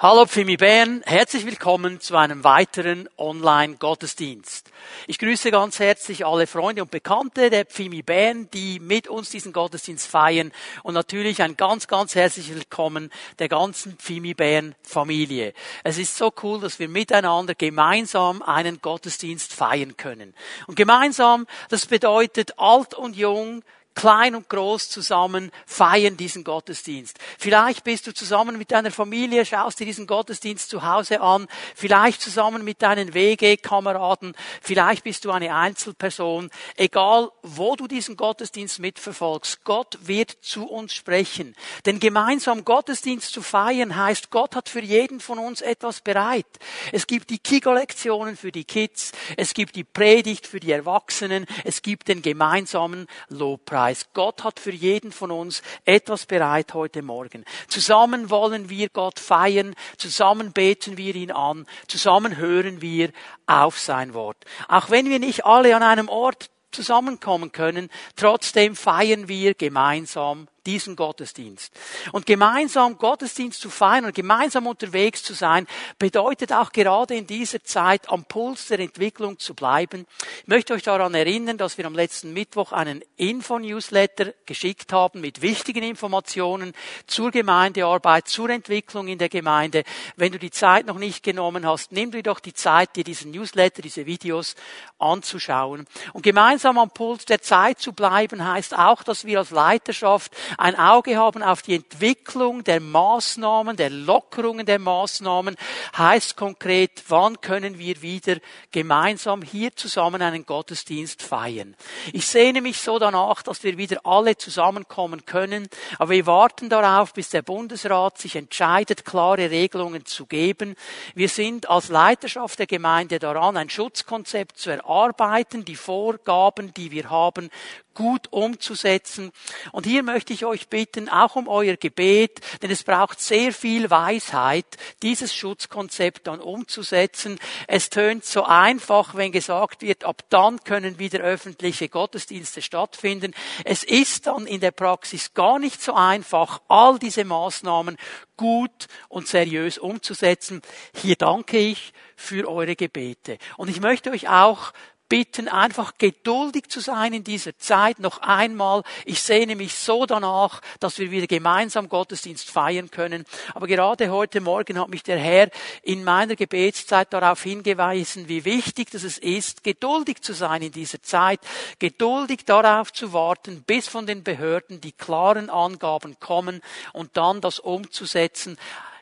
Hallo Pfimi Bern, herzlich willkommen zu einem weiteren Online-Gottesdienst. Ich grüße ganz herzlich alle Freunde und Bekannte der Pfimi Bern, die mit uns diesen Gottesdienst feiern und natürlich ein ganz, ganz herzliches Willkommen der ganzen Pfimi Bern Familie. Es ist so cool, dass wir miteinander gemeinsam einen Gottesdienst feiern können. Und gemeinsam, das bedeutet alt und jung, klein und groß zusammen feiern diesen Gottesdienst. Vielleicht bist du zusammen mit deiner Familie, schaust dir diesen Gottesdienst zu Hause an, vielleicht zusammen mit deinen WG-Kameraden, vielleicht bist du eine Einzelperson. Egal, wo du diesen Gottesdienst mitverfolgst, Gott wird zu uns sprechen. Denn gemeinsam Gottesdienst zu feiern heißt, Gott hat für jeden von uns etwas bereit. Es gibt die Kigo-Lektionen für die Kids, es gibt die Predigt für die Erwachsenen, es gibt den gemeinsamen Lobpreis weiß, Gott hat für jeden von uns etwas bereit heute Morgen. Zusammen wollen wir Gott feiern, zusammen beten wir ihn an, zusammen hören wir auf sein Wort. Auch wenn wir nicht alle an einem Ort zusammenkommen können, trotzdem feiern wir gemeinsam diesen Gottesdienst. Und gemeinsam Gottesdienst zu feiern und gemeinsam unterwegs zu sein, bedeutet auch gerade in dieser Zeit am Puls der Entwicklung zu bleiben. Ich möchte euch daran erinnern, dass wir am letzten Mittwoch einen Info-Newsletter geschickt haben mit wichtigen Informationen zur Gemeindearbeit, zur Entwicklung in der Gemeinde. Wenn du die Zeit noch nicht genommen hast, nimm dir doch die Zeit, dir diesen Newsletter, diese Videos anzuschauen. Und gemeinsam am Puls der Zeit zu bleiben, heißt auch, dass wir als Leiterschaft ein Auge haben auf die Entwicklung der Maßnahmen, der Lockerungen der Maßnahmen, heißt konkret, wann können wir wieder gemeinsam hier zusammen einen Gottesdienst feiern. Ich sehne mich so danach, dass wir wieder alle zusammenkommen können, aber wir warten darauf, bis der Bundesrat sich entscheidet, klare Regelungen zu geben. Wir sind als Leiterschaft der Gemeinde daran, ein Schutzkonzept zu erarbeiten, die Vorgaben, die wir haben, gut umzusetzen. Und hier möchte ich euch bitten, auch um euer Gebet, denn es braucht sehr viel Weisheit, dieses Schutzkonzept dann umzusetzen. Es tönt so einfach, wenn gesagt wird, ab dann können wieder öffentliche Gottesdienste stattfinden. Es ist dann in der Praxis gar nicht so einfach, all diese Maßnahmen gut und seriös umzusetzen. Hier danke ich für eure Gebete. Und ich möchte euch auch bitten, einfach geduldig zu sein in dieser Zeit. Noch einmal, ich sehne mich so danach, dass wir wieder gemeinsam Gottesdienst feiern können. Aber gerade heute Morgen hat mich der Herr in meiner Gebetszeit darauf hingewiesen, wie wichtig es ist, geduldig zu sein in dieser Zeit, geduldig darauf zu warten, bis von den Behörden die klaren Angaben kommen und dann das umzusetzen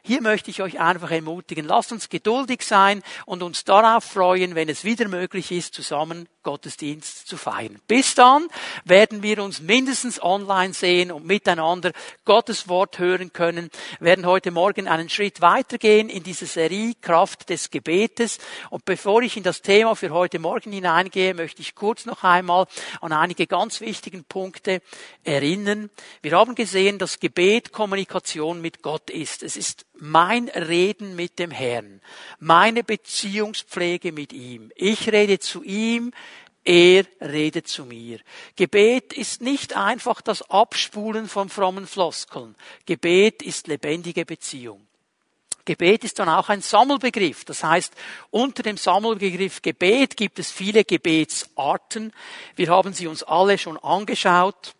hier möchte ich euch einfach ermutigen, lasst uns geduldig sein und uns darauf freuen, wenn es wieder möglich ist, zusammen Gottesdienst zu feiern. Bis dann werden wir uns mindestens online sehen und miteinander Gottes Wort hören können. Wir werden heute Morgen einen Schritt weitergehen in diese Serie Kraft des Gebetes. Und bevor ich in das Thema für heute Morgen hineingehe, möchte ich kurz noch einmal an einige ganz wichtigen Punkte erinnern. Wir haben gesehen, dass Gebet Kommunikation mit Gott ist. Es ist mein Reden mit dem Herrn, meine Beziehungspflege mit ihm. Ich rede zu ihm, er redet zu mir. Gebet ist nicht einfach das Abspulen von frommen Floskeln. Gebet ist lebendige Beziehung. Gebet ist dann auch ein Sammelbegriff. Das heißt, unter dem Sammelbegriff Gebet gibt es viele Gebetsarten. Wir haben sie uns alle schon angeschaut.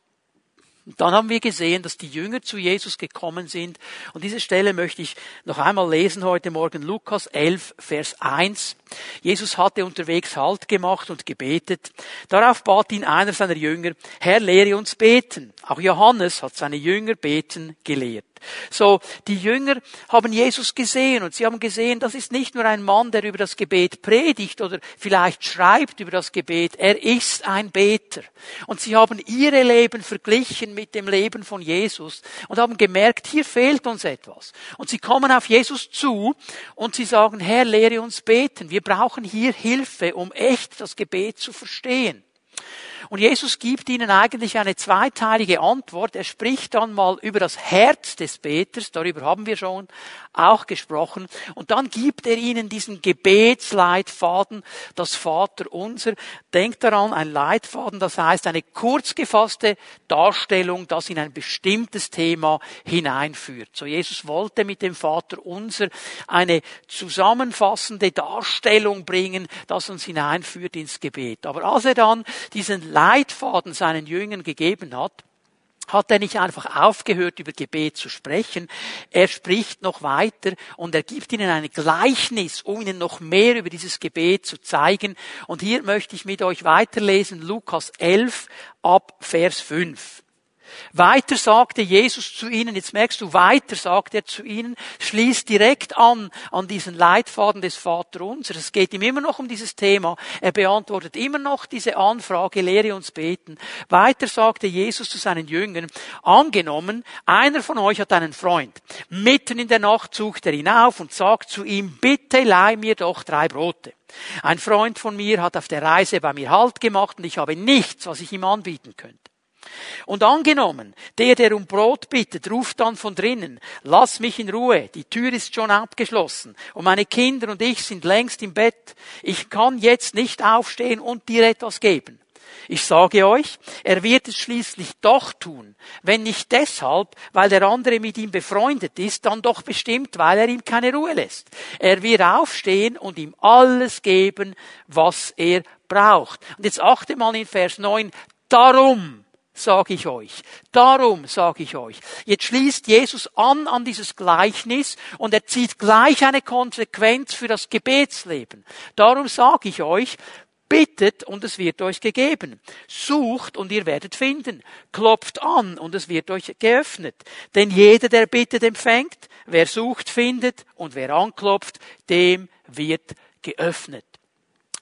Und dann haben wir gesehen, dass die Jünger zu Jesus gekommen sind. Und diese Stelle möchte ich noch einmal lesen heute Morgen. Lukas 11, Vers 1. Jesus hatte unterwegs Halt gemacht und gebetet. Darauf bat ihn einer seiner Jünger, Herr, lehre uns beten. Auch Johannes hat seine Jünger beten gelehrt. So, die Jünger haben Jesus gesehen und sie haben gesehen, das ist nicht nur ein Mann, der über das Gebet predigt oder vielleicht schreibt über das Gebet, er ist ein Beter. Und sie haben ihre Leben verglichen mit dem Leben von Jesus und haben gemerkt, hier fehlt uns etwas. Und sie kommen auf Jesus zu und sie sagen, Herr, lehre uns beten. Wir brauchen hier Hilfe, um echt das Gebet zu verstehen. Und Jesus gibt ihnen eigentlich eine zweiteilige Antwort. Er spricht dann mal über das Herz des Beters, darüber haben wir schon auch gesprochen. Und dann gibt er ihnen diesen Gebetsleitfaden, das Vater unser. Denkt daran, ein Leitfaden, das heißt eine kurz gefasste Darstellung, das in ein bestimmtes Thema hineinführt. So Jesus wollte mit dem Vater unser eine zusammenfassende Darstellung bringen, das uns hineinführt ins Gebet. Aber als er dann diesen Leitfaden seinen Jüngern gegeben hat, hat er nicht einfach aufgehört, über Gebet zu sprechen. Er spricht noch weiter und er gibt ihnen ein Gleichnis, um ihnen noch mehr über dieses Gebet zu zeigen. Und hier möchte ich mit euch weiterlesen, Lukas 11 ab Vers 5. Weiter sagte Jesus zu ihnen, jetzt merkst du, weiter sagt er zu ihnen, schließt direkt an, an diesen Leitfaden des Vaterunser. Es geht ihm immer noch um dieses Thema. Er beantwortet immer noch diese Anfrage, lehre uns beten. Weiter sagte Jesus zu seinen Jüngern, angenommen, einer von euch hat einen Freund. Mitten in der Nacht sucht er ihn auf und sagt zu ihm, bitte leih mir doch drei Brote. Ein Freund von mir hat auf der Reise bei mir Halt gemacht und ich habe nichts, was ich ihm anbieten könnte. Und angenommen, der, der um Brot bittet, ruft dann von drinnen, lass mich in Ruhe, die Tür ist schon abgeschlossen und meine Kinder und ich sind längst im Bett. Ich kann jetzt nicht aufstehen und dir etwas geben. Ich sage euch, er wird es schließlich doch tun, wenn nicht deshalb, weil der andere mit ihm befreundet ist, dann doch bestimmt, weil er ihm keine Ruhe lässt. Er wird aufstehen und ihm alles geben, was er braucht. Und jetzt achte mal in Vers 9, darum sage ich euch. Darum sage ich euch. Jetzt schließt Jesus an an dieses Gleichnis und er zieht gleich eine Konsequenz für das Gebetsleben. Darum sage ich euch, bittet und es wird euch gegeben. Sucht und ihr werdet finden. Klopft an und es wird euch geöffnet. Denn jeder, der bittet, empfängt. Wer sucht, findet. Und wer anklopft, dem wird geöffnet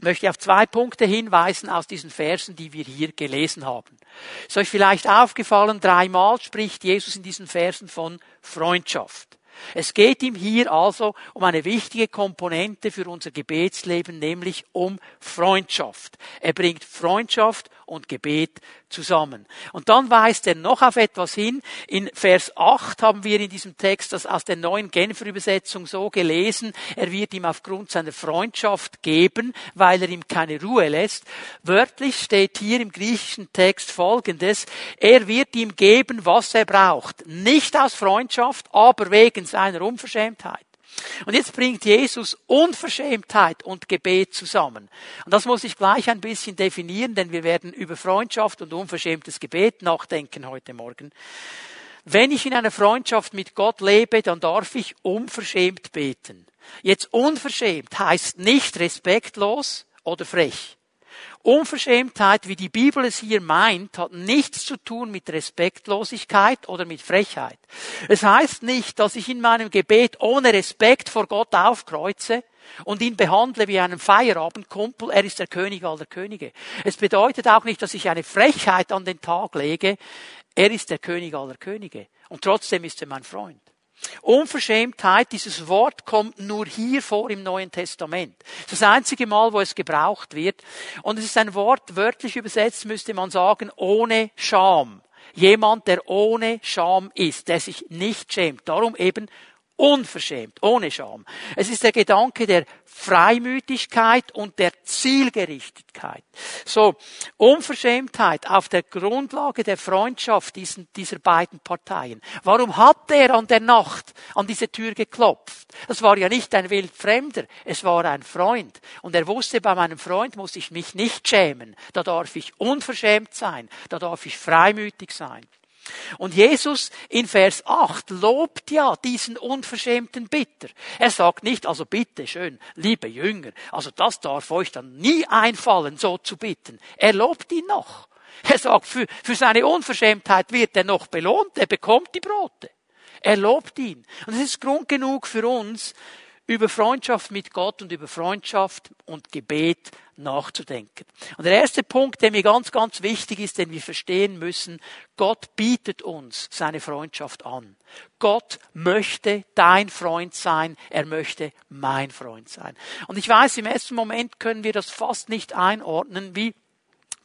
möchte auf zwei Punkte hinweisen aus diesen Versen, die wir hier gelesen haben. Ist euch vielleicht aufgefallen, dreimal spricht Jesus in diesen Versen von Freundschaft. Es geht ihm hier also um eine wichtige Komponente für unser Gebetsleben, nämlich um Freundschaft. Er bringt Freundschaft und Gebet zusammen. Und dann weist er noch auf etwas hin. In Vers 8 haben wir in diesem Text das aus der neuen Genfer Übersetzung so gelesen, er wird ihm aufgrund seiner Freundschaft geben, weil er ihm keine Ruhe lässt. Wörtlich steht hier im griechischen Text folgendes, er wird ihm geben, was er braucht. Nicht aus Freundschaft, aber wegen seiner Unverschämtheit. Und jetzt bringt Jesus Unverschämtheit und Gebet zusammen. Und das muss ich gleich ein bisschen definieren, denn wir werden über Freundschaft und unverschämtes Gebet nachdenken heute Morgen. Wenn ich in einer Freundschaft mit Gott lebe, dann darf ich unverschämt beten. Jetzt unverschämt heißt nicht respektlos oder frech. Unverschämtheit, wie die Bibel es hier meint, hat nichts zu tun mit Respektlosigkeit oder mit Frechheit. Es heißt nicht, dass ich in meinem Gebet ohne Respekt vor Gott aufkreuze und ihn behandle wie einen Feierabendkumpel. Er ist der König aller Könige. Es bedeutet auch nicht, dass ich eine Frechheit an den Tag lege. Er ist der König aller Könige. Und trotzdem ist er mein Freund. Unverschämtheit, dieses Wort kommt nur hier vor im Neuen Testament. Das ist das einzige Mal, wo es gebraucht wird. Und es ist ein Wort, wörtlich übersetzt müsste man sagen, ohne Scham. Jemand, der ohne Scham ist, der sich nicht schämt. Darum eben Unverschämt, ohne Scham. Es ist der Gedanke der Freimütigkeit und der Zielgerichtetkeit. So, Unverschämtheit auf der Grundlage der Freundschaft dieser beiden Parteien. Warum hat er an der Nacht an diese Tür geklopft? Das war ja nicht ein Wildfremder, es war ein Freund. Und er wusste, bei meinem Freund muss ich mich nicht schämen. Da darf ich unverschämt sein, da darf ich freimütig sein. Und Jesus in Vers 8 lobt ja diesen unverschämten Bitter. Er sagt nicht, also bitte schön, liebe Jünger, also das darf euch dann nie einfallen, so zu bitten. Er lobt ihn noch. Er sagt, für, für seine Unverschämtheit wird er noch belohnt, er bekommt die Brote. Er lobt ihn. Und es ist Grund genug für uns, über Freundschaft mit Gott und über Freundschaft und Gebet nachzudenken. Und der erste Punkt, der mir ganz, ganz wichtig ist, den wir verstehen müssen, Gott bietet uns seine Freundschaft an. Gott möchte dein Freund sein, er möchte mein Freund sein. Und ich weiß, im ersten Moment können wir das fast nicht einordnen, wie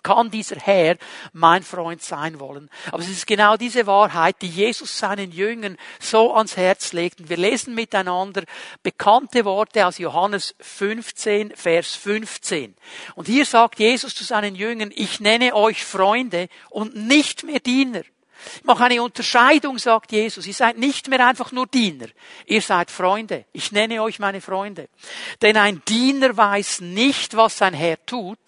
kann dieser Herr mein Freund sein wollen. Aber es ist genau diese Wahrheit, die Jesus seinen Jüngern so ans Herz legt. Und wir lesen miteinander bekannte Worte aus Johannes 15, Vers 15. Und hier sagt Jesus zu seinen Jüngern, ich nenne euch Freunde und nicht mehr Diener. Ich mache eine Unterscheidung, sagt Jesus. Ihr seid nicht mehr einfach nur Diener. Ihr seid Freunde. Ich nenne euch meine Freunde. Denn ein Diener weiß nicht, was sein Herr tut.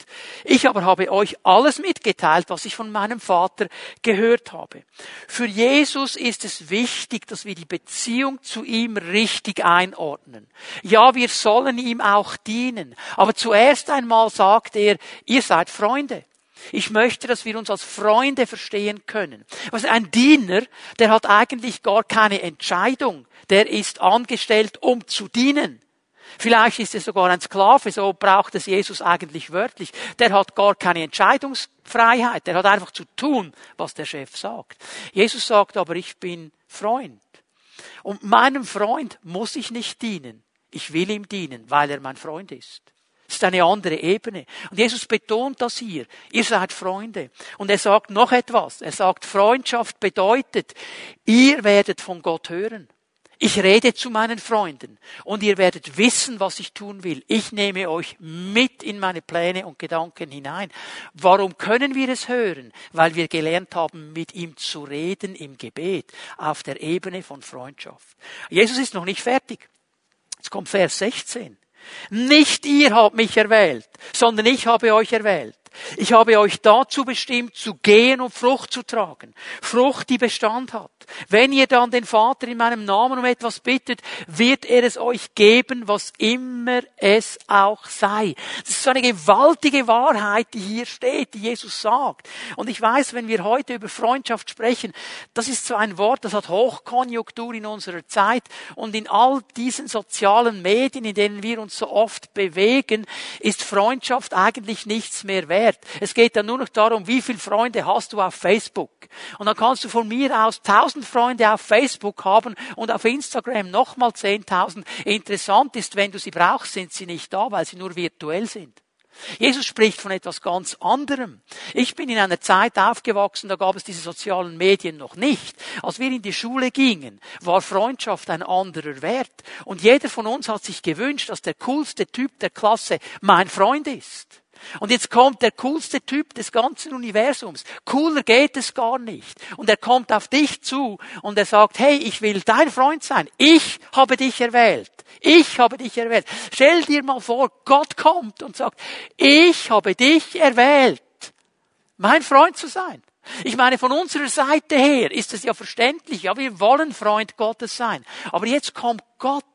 Ich aber habe euch alles mitgeteilt, was ich von meinem Vater gehört habe. Für Jesus ist es wichtig, dass wir die Beziehung zu ihm richtig einordnen. Ja, wir sollen ihm auch dienen. Aber zuerst einmal sagt er, ihr seid Freunde. Ich möchte, dass wir uns als Freunde verstehen können. Also ein Diener, der hat eigentlich gar keine Entscheidung. Der ist angestellt, um zu dienen. Vielleicht ist er sogar ein Sklave, so braucht es Jesus eigentlich wörtlich. Der hat gar keine Entscheidungsfreiheit. Der hat einfach zu tun, was der Chef sagt. Jesus sagt aber, ich bin Freund. Und meinem Freund muss ich nicht dienen. Ich will ihm dienen, weil er mein Freund ist. Ist eine andere Ebene. Und Jesus betont das hier. Ihr seid Freunde. Und er sagt noch etwas. Er sagt, Freundschaft bedeutet, ihr werdet von Gott hören. Ich rede zu meinen Freunden und ihr werdet wissen, was ich tun will. Ich nehme euch mit in meine Pläne und Gedanken hinein. Warum können wir es hören? Weil wir gelernt haben, mit ihm zu reden im Gebet auf der Ebene von Freundschaft. Jesus ist noch nicht fertig. Jetzt kommt Vers 16. Nicht ihr habt mich erwählt, sondern ich habe euch erwählt. Ich habe euch dazu bestimmt, zu gehen und Frucht zu tragen. Frucht, die Bestand hat. Wenn ihr dann den Vater in meinem Namen um etwas bittet, wird er es euch geben, was immer es auch sei. Das ist so eine gewaltige Wahrheit, die hier steht, die Jesus sagt. Und ich weiß, wenn wir heute über Freundschaft sprechen, das ist so ein Wort, das hat Hochkonjunktur in unserer Zeit und in all diesen sozialen Medien, in denen wir uns so oft bewegen, ist Freundschaft eigentlich nichts mehr wert. Es geht dann nur noch darum, wie viele Freunde hast du auf Facebook. Und dann kannst du von mir aus tausend Freunde auf Facebook haben und auf Instagram nochmal zehntausend. Interessant ist, wenn du sie brauchst, sind sie nicht da, weil sie nur virtuell sind. Jesus spricht von etwas ganz anderem. Ich bin in einer Zeit aufgewachsen, da gab es diese sozialen Medien noch nicht. Als wir in die Schule gingen, war Freundschaft ein anderer Wert. Und jeder von uns hat sich gewünscht, dass der coolste Typ der Klasse mein Freund ist. Und jetzt kommt der coolste Typ des ganzen Universums. Cooler geht es gar nicht. Und er kommt auf dich zu und er sagt, hey, ich will dein Freund sein. Ich habe dich erwählt. Ich habe dich erwählt. Stell dir mal vor, Gott kommt und sagt, ich habe dich erwählt, mein Freund zu sein. Ich meine, von unserer Seite her ist es ja verständlich, ja, wir wollen Freund Gottes sein. Aber jetzt kommt Gott,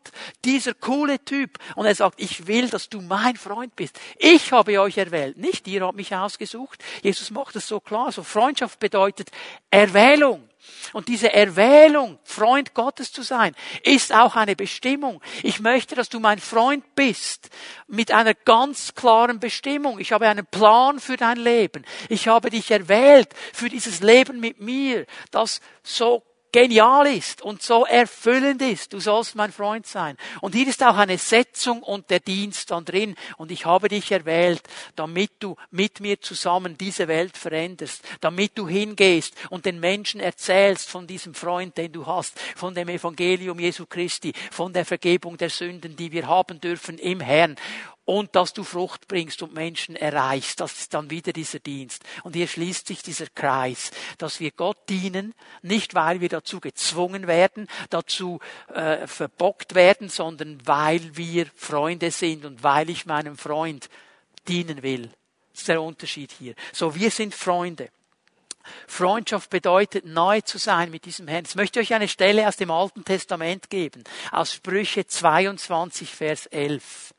dieser coole Typ, und er sagt, ich will, dass du mein Freund bist. Ich habe euch erwählt, nicht ihr habt mich ausgesucht. Jesus macht es so klar. So Freundschaft bedeutet Erwählung. Und diese Erwählung, Freund Gottes zu sein, ist auch eine Bestimmung. Ich möchte, dass du mein Freund bist, mit einer ganz klaren Bestimmung. Ich habe einen Plan für dein Leben. Ich habe dich erwählt für dieses Leben mit mir, das so genial ist und so erfüllend ist. Du sollst mein Freund sein. Und hier ist auch eine Setzung und der Dienst dann drin. Und ich habe dich erwählt, damit du mit mir zusammen diese Welt veränderst, damit du hingehst und den Menschen erzählst von diesem Freund, den du hast, von dem Evangelium Jesu Christi, von der Vergebung der Sünden, die wir haben dürfen im Herrn und dass du Frucht bringst und Menschen erreichst. Das ist dann wieder dieser Dienst. Und hier schließt sich dieser Kreis, dass wir Gott dienen, nicht weil wir dazu gezwungen werden, dazu äh, verbockt werden, sondern weil wir Freunde sind und weil ich meinem Freund dienen will. Das ist der Unterschied hier. So, wir sind Freunde. Freundschaft bedeutet, neu zu sein mit diesem Herrn. Jetzt möchte ich euch eine Stelle aus dem Alten Testament geben, aus Sprüche 22, Vers 11.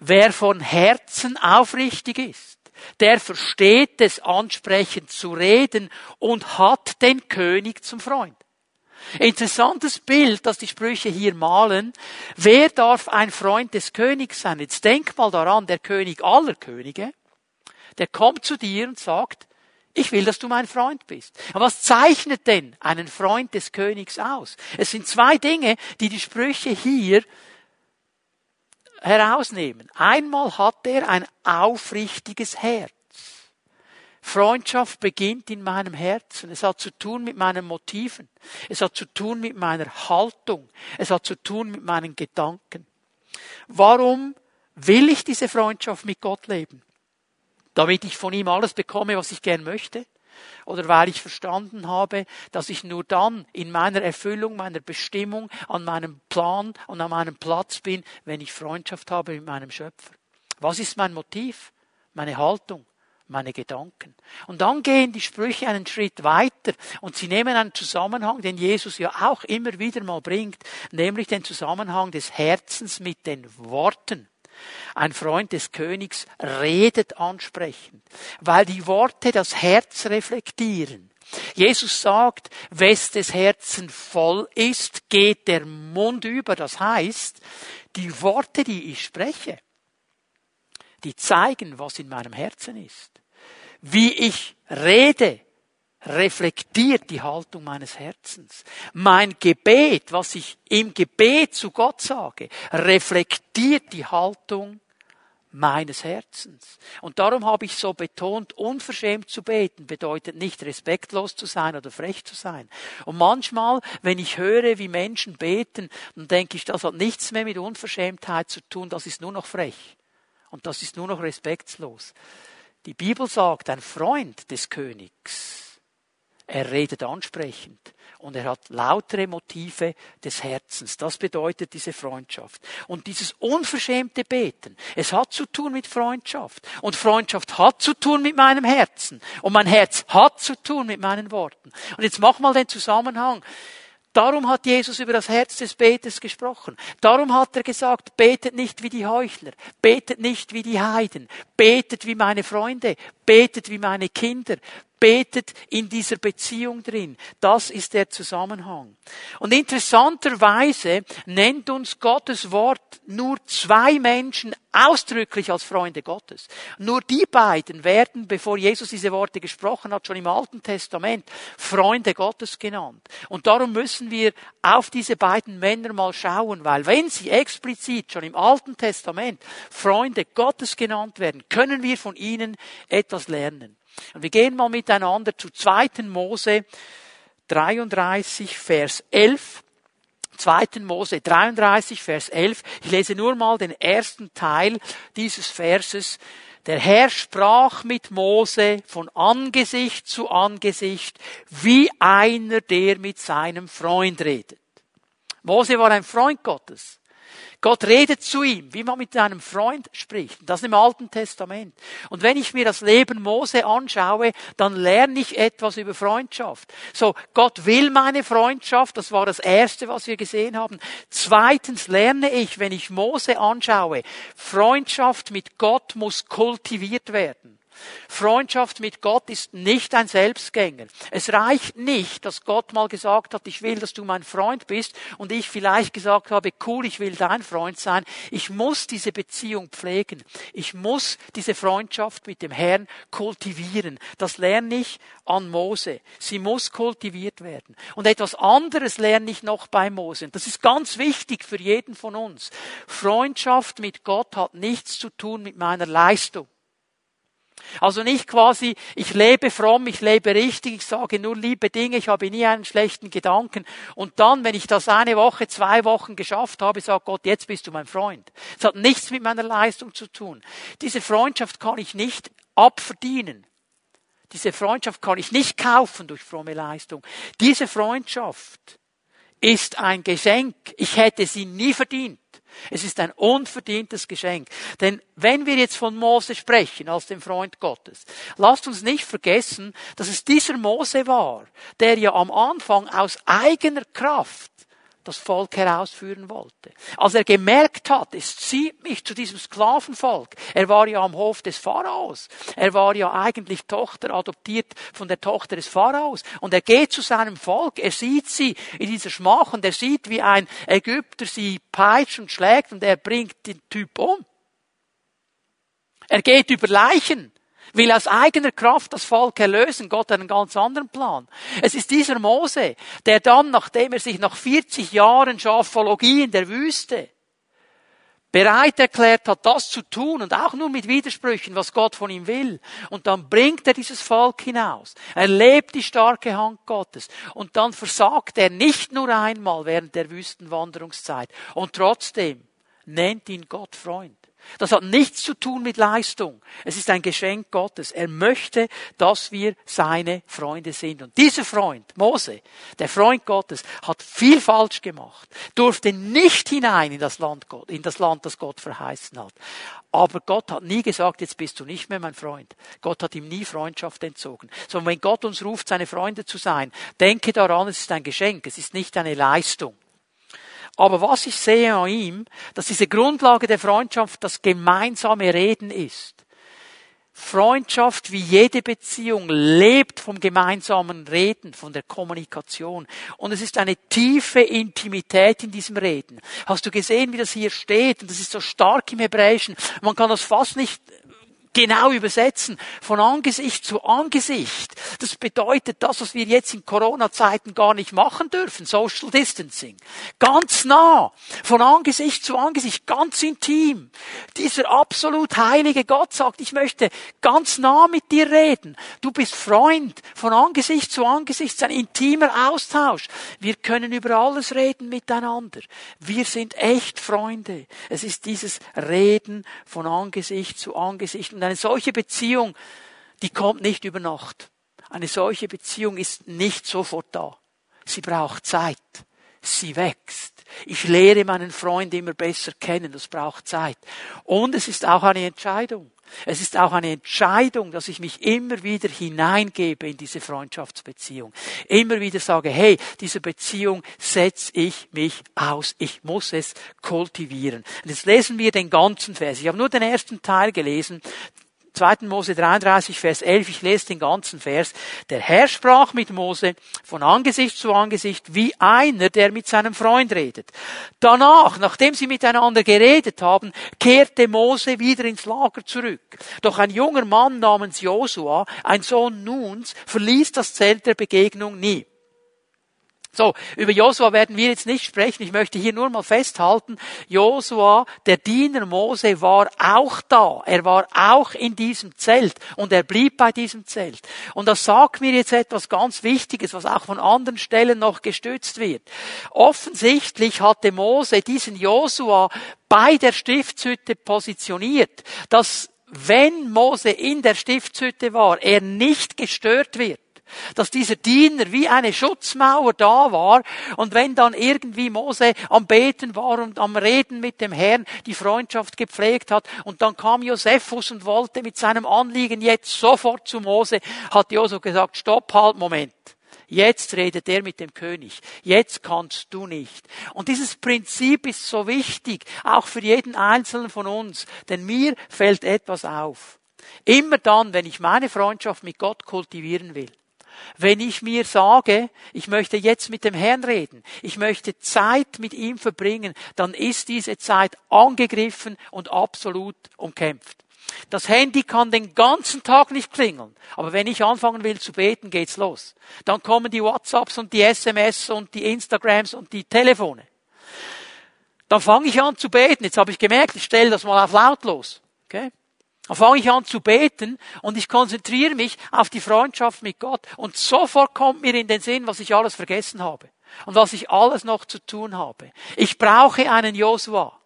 Wer von Herzen aufrichtig ist, der versteht es ansprechend zu reden und hat den König zum Freund. Interessantes Bild, das die Sprüche hier malen. Wer darf ein Freund des Königs sein? Jetzt denk mal daran, der König aller Könige, der kommt zu dir und sagt, ich will, dass du mein Freund bist. Aber was zeichnet denn einen Freund des Königs aus? Es sind zwei Dinge, die die Sprüche hier herausnehmen. Einmal hat er ein aufrichtiges Herz. Freundschaft beginnt in meinem Herzen. Es hat zu tun mit meinen Motiven. Es hat zu tun mit meiner Haltung. Es hat zu tun mit meinen Gedanken. Warum will ich diese Freundschaft mit Gott leben? Damit ich von ihm alles bekomme, was ich gern möchte? Oder weil ich verstanden habe, dass ich nur dann in meiner Erfüllung, meiner Bestimmung, an meinem Plan und an meinem Platz bin, wenn ich Freundschaft habe mit meinem Schöpfer? Was ist mein Motiv? Meine Haltung? meine Gedanken. Und dann gehen die Sprüche einen Schritt weiter und sie nehmen einen Zusammenhang, den Jesus ja auch immer wieder mal bringt, nämlich den Zusammenhang des Herzens mit den Worten. Ein Freund des Königs redet ansprechend, weil die Worte das Herz reflektieren. Jesus sagt, wes des Herzen voll ist, geht der Mund über. Das heißt, die Worte, die ich spreche, die zeigen, was in meinem Herzen ist. Wie ich rede, reflektiert die Haltung meines Herzens. Mein Gebet, was ich im Gebet zu Gott sage, reflektiert die Haltung meines Herzens. Und darum habe ich so betont, unverschämt zu beten bedeutet nicht respektlos zu sein oder frech zu sein. Und manchmal, wenn ich höre, wie Menschen beten, dann denke ich, das hat nichts mehr mit Unverschämtheit zu tun, das ist nur noch frech. Und das ist nur noch respektlos. Die Bibel sagt, ein Freund des Königs, er redet ansprechend und er hat lautere Motive des Herzens. Das bedeutet diese Freundschaft. Und dieses unverschämte Beten, es hat zu tun mit Freundschaft. Und Freundschaft hat zu tun mit meinem Herzen. Und mein Herz hat zu tun mit meinen Worten. Und jetzt mach mal den Zusammenhang. Darum hat Jesus über das Herz des Beters gesprochen. Darum hat er gesagt, betet nicht wie die Heuchler, betet nicht wie die Heiden, betet wie meine Freunde, betet wie meine Kinder, betet in dieser Beziehung drin. Das ist der Zusammenhang. Und interessanterweise nennt uns Gottes Wort nur zwei Menschen ausdrücklich als Freunde Gottes. Nur die beiden werden, bevor Jesus diese Worte gesprochen hat, schon im Alten Testament Freunde Gottes genannt. Und darum müssen wir auf diese beiden Männer mal schauen, weil wenn sie explizit schon im Alten Testament Freunde Gottes genannt werden, können wir von ihnen etwas lernen. Und wir gehen mal miteinander zu 2. Mose 33, Vers 11. 2. Mose 33, Vers 11. Ich lese nur mal den ersten Teil dieses Verses. Der Herr sprach mit Mose von Angesicht zu Angesicht, wie einer, der mit seinem Freund redet. Mose war ein Freund Gottes. Gott redet zu ihm, wie man mit einem Freund spricht. Das im Alten Testament. Und wenn ich mir das Leben Mose anschaue, dann lerne ich etwas über Freundschaft. So, Gott will meine Freundschaft. Das war das Erste, was wir gesehen haben. Zweitens lerne ich, wenn ich Mose anschaue, Freundschaft mit Gott muss kultiviert werden. Freundschaft mit Gott ist nicht ein Selbstgänger. Es reicht nicht, dass Gott mal gesagt hat, ich will, dass du mein Freund bist und ich vielleicht gesagt habe, cool, ich will dein Freund sein. Ich muss diese Beziehung pflegen. Ich muss diese Freundschaft mit dem Herrn kultivieren. Das lerne ich an Mose. Sie muss kultiviert werden. Und etwas anderes lerne ich noch bei Mose. Das ist ganz wichtig für jeden von uns. Freundschaft mit Gott hat nichts zu tun mit meiner Leistung. Also nicht quasi, ich lebe fromm, ich lebe richtig, ich sage nur liebe Dinge, ich habe nie einen schlechten Gedanken. Und dann, wenn ich das eine Woche, zwei Wochen geschafft habe, sagt Gott, jetzt bist du mein Freund. Es hat nichts mit meiner Leistung zu tun. Diese Freundschaft kann ich nicht abverdienen. Diese Freundschaft kann ich nicht kaufen durch fromme Leistung. Diese Freundschaft ist ein Geschenk. Ich hätte sie nie verdient. Es ist ein unverdientes Geschenk. Denn wenn wir jetzt von Mose sprechen, als dem Freund Gottes, lasst uns nicht vergessen, dass es dieser Mose war, der ja am Anfang aus eigener Kraft das Volk herausführen wollte. Als er gemerkt hat, es zieht mich zu diesem Sklavenvolk. Er war ja am Hof des Pharaos. Er war ja eigentlich Tochter, adoptiert von der Tochter des Pharaos. Und er geht zu seinem Volk. Er sieht sie in dieser Schmach und er sieht, wie ein Ägypter sie peitscht und schlägt und er bringt den Typ um. Er geht über Leichen will aus eigener Kraft das Volk erlösen. Gott hat einen ganz anderen Plan. Es ist dieser Mose, der dann, nachdem er sich nach 40 Jahren Schafologie in der Wüste bereit erklärt hat, das zu tun und auch nur mit Widersprüchen, was Gott von ihm will. Und dann bringt er dieses Volk hinaus. Er lebt die starke Hand Gottes. Und dann versagt er nicht nur einmal während der Wüstenwanderungszeit. Und trotzdem nennt ihn Gott Freund. Das hat nichts zu tun mit Leistung. Es ist ein Geschenk Gottes. Er möchte, dass wir seine Freunde sind. Und dieser Freund, Mose, der Freund Gottes, hat viel falsch gemacht, durfte nicht hinein in das Land, in das Land, das Gott verheißen hat. Aber Gott hat nie gesagt, jetzt bist du nicht mehr mein Freund. Gott hat ihm nie Freundschaft entzogen. Sondern wenn Gott uns ruft, seine Freunde zu sein, denke daran, es ist ein Geschenk, es ist nicht eine Leistung. Aber was ich sehe an ihm, dass diese Grundlage der Freundschaft das gemeinsame Reden ist. Freundschaft wie jede Beziehung lebt vom gemeinsamen Reden, von der Kommunikation. Und es ist eine tiefe Intimität in diesem Reden. Hast du gesehen, wie das hier steht? Und das ist so stark im Hebräischen. Man kann das fast nicht genau übersetzen, von Angesicht zu Angesicht. Das bedeutet das, was wir jetzt in Corona-Zeiten gar nicht machen dürfen, Social Distancing. Ganz nah, von Angesicht zu Angesicht, ganz intim. Dieser absolut heilige Gott sagt, ich möchte ganz nah mit dir reden. Du bist Freund, von Angesicht zu Angesicht, ein intimer Austausch. Wir können über alles reden miteinander. Wir sind echt Freunde. Es ist dieses Reden von Angesicht zu Angesicht. Und eine solche Beziehung, die kommt nicht über Nacht. Eine solche Beziehung ist nicht sofort da. Sie braucht Zeit. Sie wächst. Ich lehre meinen Freund immer besser kennen. Das braucht Zeit. Und es ist auch eine Entscheidung. Es ist auch eine Entscheidung, dass ich mich immer wieder hineingebe in diese Freundschaftsbeziehung. Immer wieder sage, hey, diese Beziehung setze ich mich aus. Ich muss es kultivieren. Und jetzt lesen wir den ganzen Vers. Ich habe nur den ersten Teil gelesen. 2. Mose 33, Vers 11, ich lese den ganzen Vers. Der Herr sprach mit Mose von Angesicht zu Angesicht wie einer, der mit seinem Freund redet. Danach, nachdem sie miteinander geredet haben, kehrte Mose wieder ins Lager zurück. Doch ein junger Mann namens Josua, ein Sohn Nuns, verließ das Zelt der Begegnung nie. So, über Josua werden wir jetzt nicht sprechen. Ich möchte hier nur mal festhalten, Josua, der Diener Mose, war auch da. Er war auch in diesem Zelt und er blieb bei diesem Zelt. Und das sagt mir jetzt etwas ganz Wichtiges, was auch von anderen Stellen noch gestützt wird. Offensichtlich hatte Mose diesen Josua bei der Stiftshütte positioniert, dass wenn Mose in der Stiftshütte war, er nicht gestört wird dass dieser Diener wie eine Schutzmauer da war und wenn dann irgendwie Mose am Beten war und am Reden mit dem Herrn die Freundschaft gepflegt hat und dann kam Josephus und wollte mit seinem Anliegen jetzt sofort zu Mose, hat Josef gesagt, stopp, halt, Moment. Jetzt redet er mit dem König. Jetzt kannst du nicht. Und dieses Prinzip ist so wichtig, auch für jeden Einzelnen von uns, denn mir fällt etwas auf. Immer dann, wenn ich meine Freundschaft mit Gott kultivieren will, wenn ich mir sage, ich möchte jetzt mit dem Herrn reden, ich möchte Zeit mit ihm verbringen, dann ist diese Zeit angegriffen und absolut umkämpft. Das Handy kann den ganzen Tag nicht klingeln. Aber wenn ich anfangen will zu beten, geht's los. Dann kommen die WhatsApps und die SMS und die Instagrams und die Telefone. Dann fange ich an zu beten. Jetzt habe ich gemerkt, ich stelle das mal auf lautlos. Okay? Dann fange ich an zu beten und ich konzentriere mich auf die Freundschaft mit Gott und sofort kommt mir in den Sinn, was ich alles vergessen habe und was ich alles noch zu tun habe. Ich brauche einen Josua.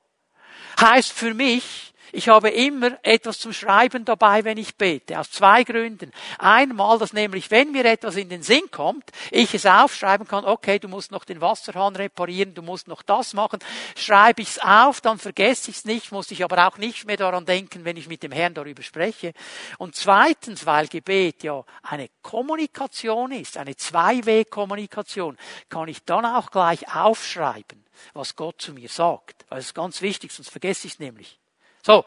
Heißt für mich, ich habe immer etwas zum Schreiben dabei, wenn ich bete. Aus zwei Gründen. Einmal, dass nämlich, wenn mir etwas in den Sinn kommt, ich es aufschreiben kann, okay, du musst noch den Wasserhahn reparieren, du musst noch das machen, schreibe ich es auf, dann vergesse ich es nicht, muss ich aber auch nicht mehr daran denken, wenn ich mit dem Herrn darüber spreche. Und zweitens, weil Gebet ja eine Kommunikation ist, eine Zwei-Weg-Kommunikation, kann ich dann auch gleich aufschreiben, was Gott zu mir sagt. Das ist ganz wichtig, sonst vergesse ich es nämlich. So.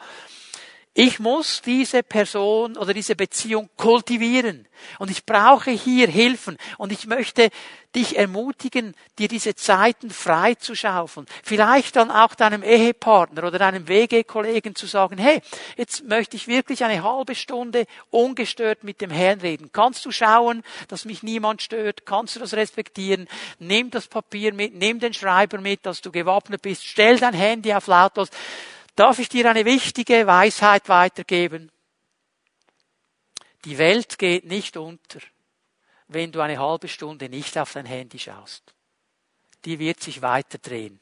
Ich muss diese Person oder diese Beziehung kultivieren. Und ich brauche hier Hilfen. Und ich möchte dich ermutigen, dir diese Zeiten frei zu schaufeln. Vielleicht dann auch deinem Ehepartner oder deinem WG-Kollegen zu sagen, hey, jetzt möchte ich wirklich eine halbe Stunde ungestört mit dem Herrn reden. Kannst du schauen, dass mich niemand stört? Kannst du das respektieren? Nimm das Papier mit, nimm den Schreiber mit, dass du gewappnet bist. Stell dein Handy auf lautlos Darf ich dir eine wichtige Weisheit weitergeben? Die Welt geht nicht unter, wenn du eine halbe Stunde nicht auf dein Handy schaust. Die wird sich weiter drehen.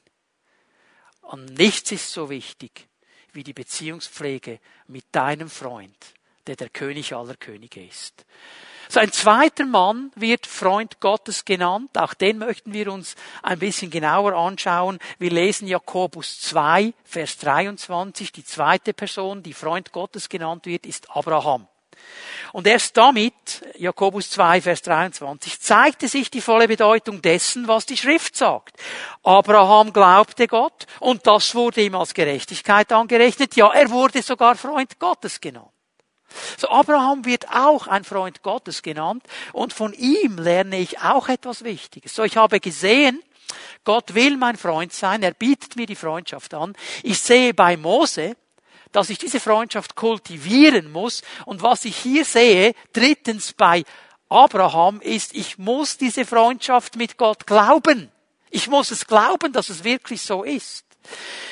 Und nichts ist so wichtig wie die Beziehungspflege mit deinem Freund, der der König aller Könige ist. So ein zweiter Mann wird Freund Gottes genannt. Auch den möchten wir uns ein bisschen genauer anschauen. Wir lesen Jakobus 2, Vers 23. Die zweite Person, die Freund Gottes genannt wird, ist Abraham. Und erst damit, Jakobus 2, Vers 23, zeigte sich die volle Bedeutung dessen, was die Schrift sagt. Abraham glaubte Gott und das wurde ihm als Gerechtigkeit angerechnet. Ja, er wurde sogar Freund Gottes genannt. So Abraham wird auch ein Freund Gottes genannt und von ihm lerne ich auch etwas Wichtiges. So ich habe gesehen, Gott will mein Freund sein, er bietet mir die Freundschaft an. Ich sehe bei Mose, dass ich diese Freundschaft kultivieren muss und was ich hier sehe, drittens bei Abraham ist, ich muss diese Freundschaft mit Gott glauben. Ich muss es glauben, dass es wirklich so ist.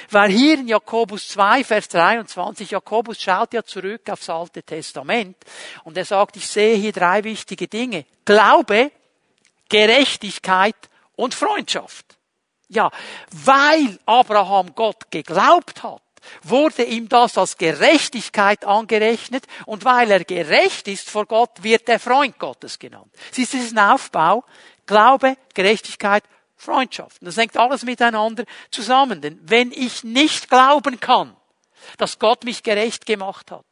Weil hier in Jakobus 2, Vers 23, Jakobus schaut ja zurück aufs Alte Testament und er sagt, ich sehe hier drei wichtige Dinge. Glaube, Gerechtigkeit und Freundschaft. Ja, weil Abraham Gott geglaubt hat, wurde ihm das als Gerechtigkeit angerechnet und weil er gerecht ist vor Gott, wird er Freund Gottes genannt. Siehst du diesen Aufbau? Glaube, Gerechtigkeit, Freundschaft. Das hängt alles miteinander zusammen. Denn wenn ich nicht glauben kann, dass Gott mich gerecht gemacht hat,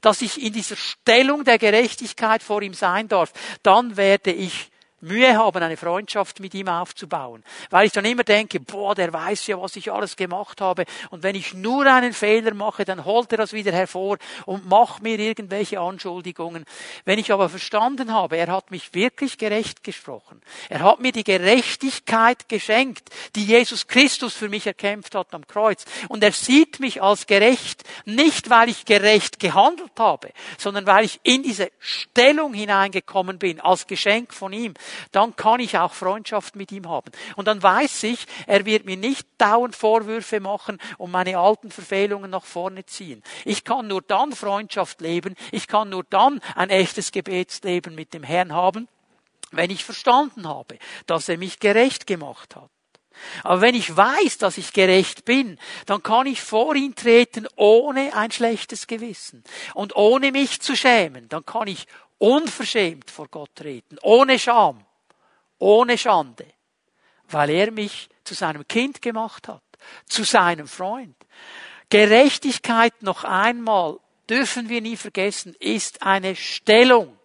dass ich in dieser Stellung der Gerechtigkeit vor ihm sein darf, dann werde ich Mühe haben, eine Freundschaft mit ihm aufzubauen. Weil ich dann immer denke, boah, der weiß ja, was ich alles gemacht habe. Und wenn ich nur einen Fehler mache, dann holt er das wieder hervor und macht mir irgendwelche Anschuldigungen. Wenn ich aber verstanden habe, er hat mich wirklich gerecht gesprochen. Er hat mir die Gerechtigkeit geschenkt, die Jesus Christus für mich erkämpft hat am Kreuz. Und er sieht mich als gerecht, nicht weil ich gerecht gehandelt habe, sondern weil ich in diese Stellung hineingekommen bin, als Geschenk von ihm dann kann ich auch Freundschaft mit ihm haben. Und dann weiß ich, er wird mir nicht dauernd Vorwürfe machen und meine alten Verfehlungen nach vorne ziehen. Ich kann nur dann Freundschaft leben, ich kann nur dann ein echtes Gebetsleben mit dem Herrn haben, wenn ich verstanden habe, dass er mich gerecht gemacht hat. Aber wenn ich weiß, dass ich gerecht bin, dann kann ich vor ihn treten ohne ein schlechtes Gewissen und ohne mich zu schämen. Dann kann ich unverschämt vor Gott treten, ohne Scham, ohne Schande, weil er mich zu seinem Kind gemacht hat, zu seinem Freund. Gerechtigkeit noch einmal dürfen wir nie vergessen, ist eine Stellung,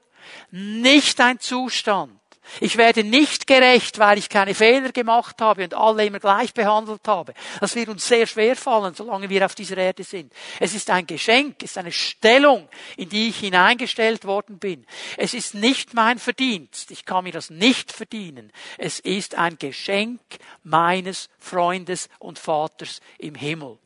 nicht ein Zustand. Ich werde nicht gerecht, weil ich keine Fehler gemacht habe und alle immer gleich behandelt habe. Das wird uns sehr schwer fallen, solange wir auf dieser Erde sind. Es ist ein Geschenk, es ist eine Stellung, in die ich hineingestellt worden bin. Es ist nicht mein Verdienst. Ich kann mir das nicht verdienen. Es ist ein Geschenk meines Freundes und Vaters im Himmel.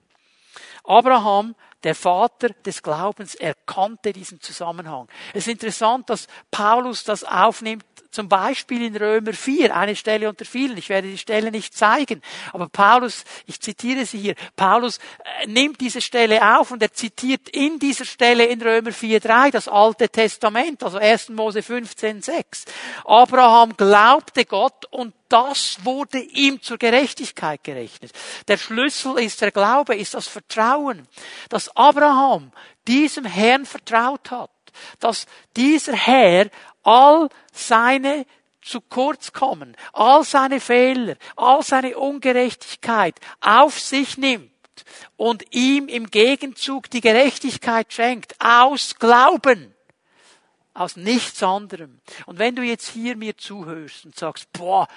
Abraham der Vater des Glaubens erkannte diesen Zusammenhang. Es ist interessant, dass Paulus das aufnimmt zum Beispiel in Römer 4, eine Stelle unter vielen. Ich werde die Stelle nicht zeigen. Aber Paulus, ich zitiere sie hier, Paulus äh, nimmt diese Stelle auf und er zitiert in dieser Stelle in Römer 4, 3 das Alte Testament, also 1. Mose 15, 6. Abraham glaubte Gott und das wurde ihm zur Gerechtigkeit gerechnet. Der Schlüssel ist der Glaube, ist das Vertrauen, dass Abraham diesem Herrn vertraut hat, dass dieser Herr all seine zu kurz kommen, all seine Fehler, all seine Ungerechtigkeit auf sich nimmt und ihm im Gegenzug die Gerechtigkeit schenkt, aus Glauben, aus nichts anderem. Und wenn du jetzt hier mir zuhörst und sagst, boah,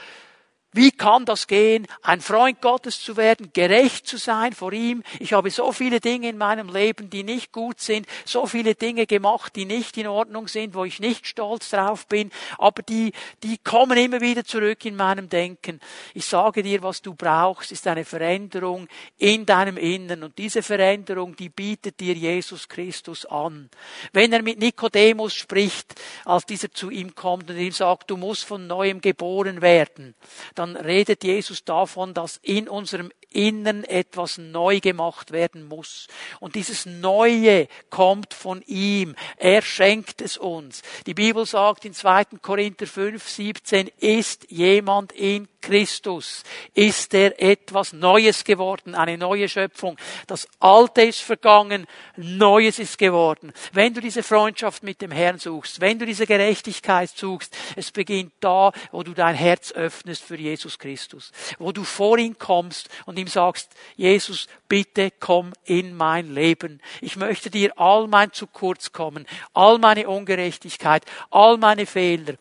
wie kann das gehen, ein Freund Gottes zu werden, gerecht zu sein vor ihm? Ich habe so viele Dinge in meinem Leben, die nicht gut sind, so viele Dinge gemacht, die nicht in Ordnung sind, wo ich nicht stolz drauf bin, aber die, die kommen immer wieder zurück in meinem Denken. Ich sage dir, was du brauchst, ist eine Veränderung in deinem Innern und diese Veränderung, die bietet dir Jesus Christus an. Wenn er mit Nikodemus spricht, als dieser zu ihm kommt und ihm sagt, du musst von neuem geboren werden, dann redet Jesus davon, dass in unserem Innern etwas neu gemacht werden muss. Und dieses Neue kommt von ihm. Er schenkt es uns. Die Bibel sagt in 2. Korinther 5, 17, ist jemand in Christus, ist er etwas Neues geworden, eine neue Schöpfung. Das Alte ist vergangen, Neues ist geworden. Wenn du diese Freundschaft mit dem Herrn suchst, wenn du diese Gerechtigkeit suchst, es beginnt da, wo du dein Herz öffnest für Jesus Christus, wo du vor ihn kommst und ihm sagst, Jesus, bitte komm in mein Leben. Ich möchte dir all mein zu kurz kommen, all meine Ungerechtigkeit, all meine Fehler,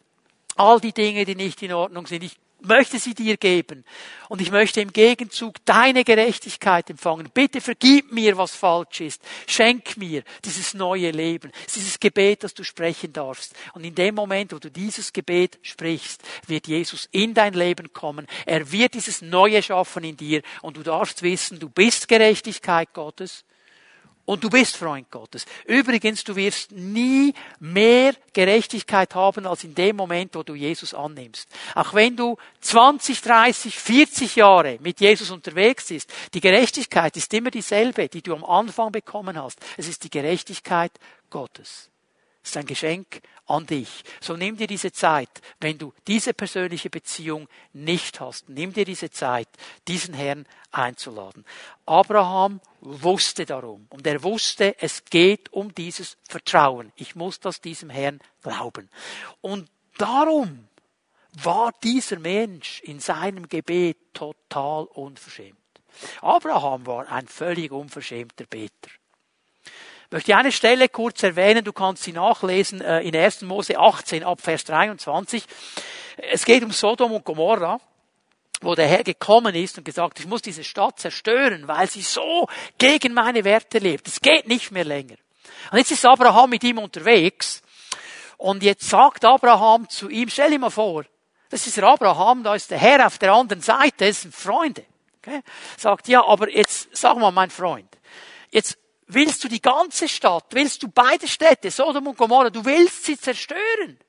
all die Dinge, die nicht in Ordnung sind. Ich möchte sie dir geben. Und ich möchte im Gegenzug deine Gerechtigkeit empfangen. Bitte vergib mir, was falsch ist. Schenk mir dieses neue Leben, dieses Gebet, das du sprechen darfst. Und in dem Moment, wo du dieses Gebet sprichst, wird Jesus in dein Leben kommen. Er wird dieses Neue schaffen in dir. Und du darfst wissen, du bist Gerechtigkeit Gottes. Und du bist Freund Gottes. Übrigens, du wirst nie mehr Gerechtigkeit haben als in dem Moment, wo du Jesus annimmst. Auch wenn du 20, 30, 40 Jahre mit Jesus unterwegs bist, die Gerechtigkeit ist immer dieselbe, die du am Anfang bekommen hast. Es ist die Gerechtigkeit Gottes. Ist ein Geschenk an dich. So nimm dir diese Zeit, wenn du diese persönliche Beziehung nicht hast. Nimm dir diese Zeit, diesen Herrn einzuladen. Abraham wusste darum und er wusste, es geht um dieses Vertrauen. Ich muss das diesem Herrn glauben. Und darum war dieser Mensch in seinem Gebet total unverschämt. Abraham war ein völlig unverschämter Beter. Ich möchte eine Stelle kurz erwähnen, du kannst sie nachlesen äh, in 1. Mose 18 ab Vers 23. Es geht um Sodom und Gomorra wo der Herr gekommen ist und gesagt, ich muss diese Stadt zerstören, weil sie so gegen meine Werte lebt. Es geht nicht mehr länger. Und jetzt ist Abraham mit ihm unterwegs und jetzt sagt Abraham zu ihm, stell dir mal vor, das ist der Abraham, da ist der Herr auf der anderen Seite, das sind Freunde. Okay? Sagt, ja, aber jetzt sag mal, mein Freund, jetzt willst du die ganze Stadt, willst du beide Städte, Sodom und Gomorra, du willst sie zerstören.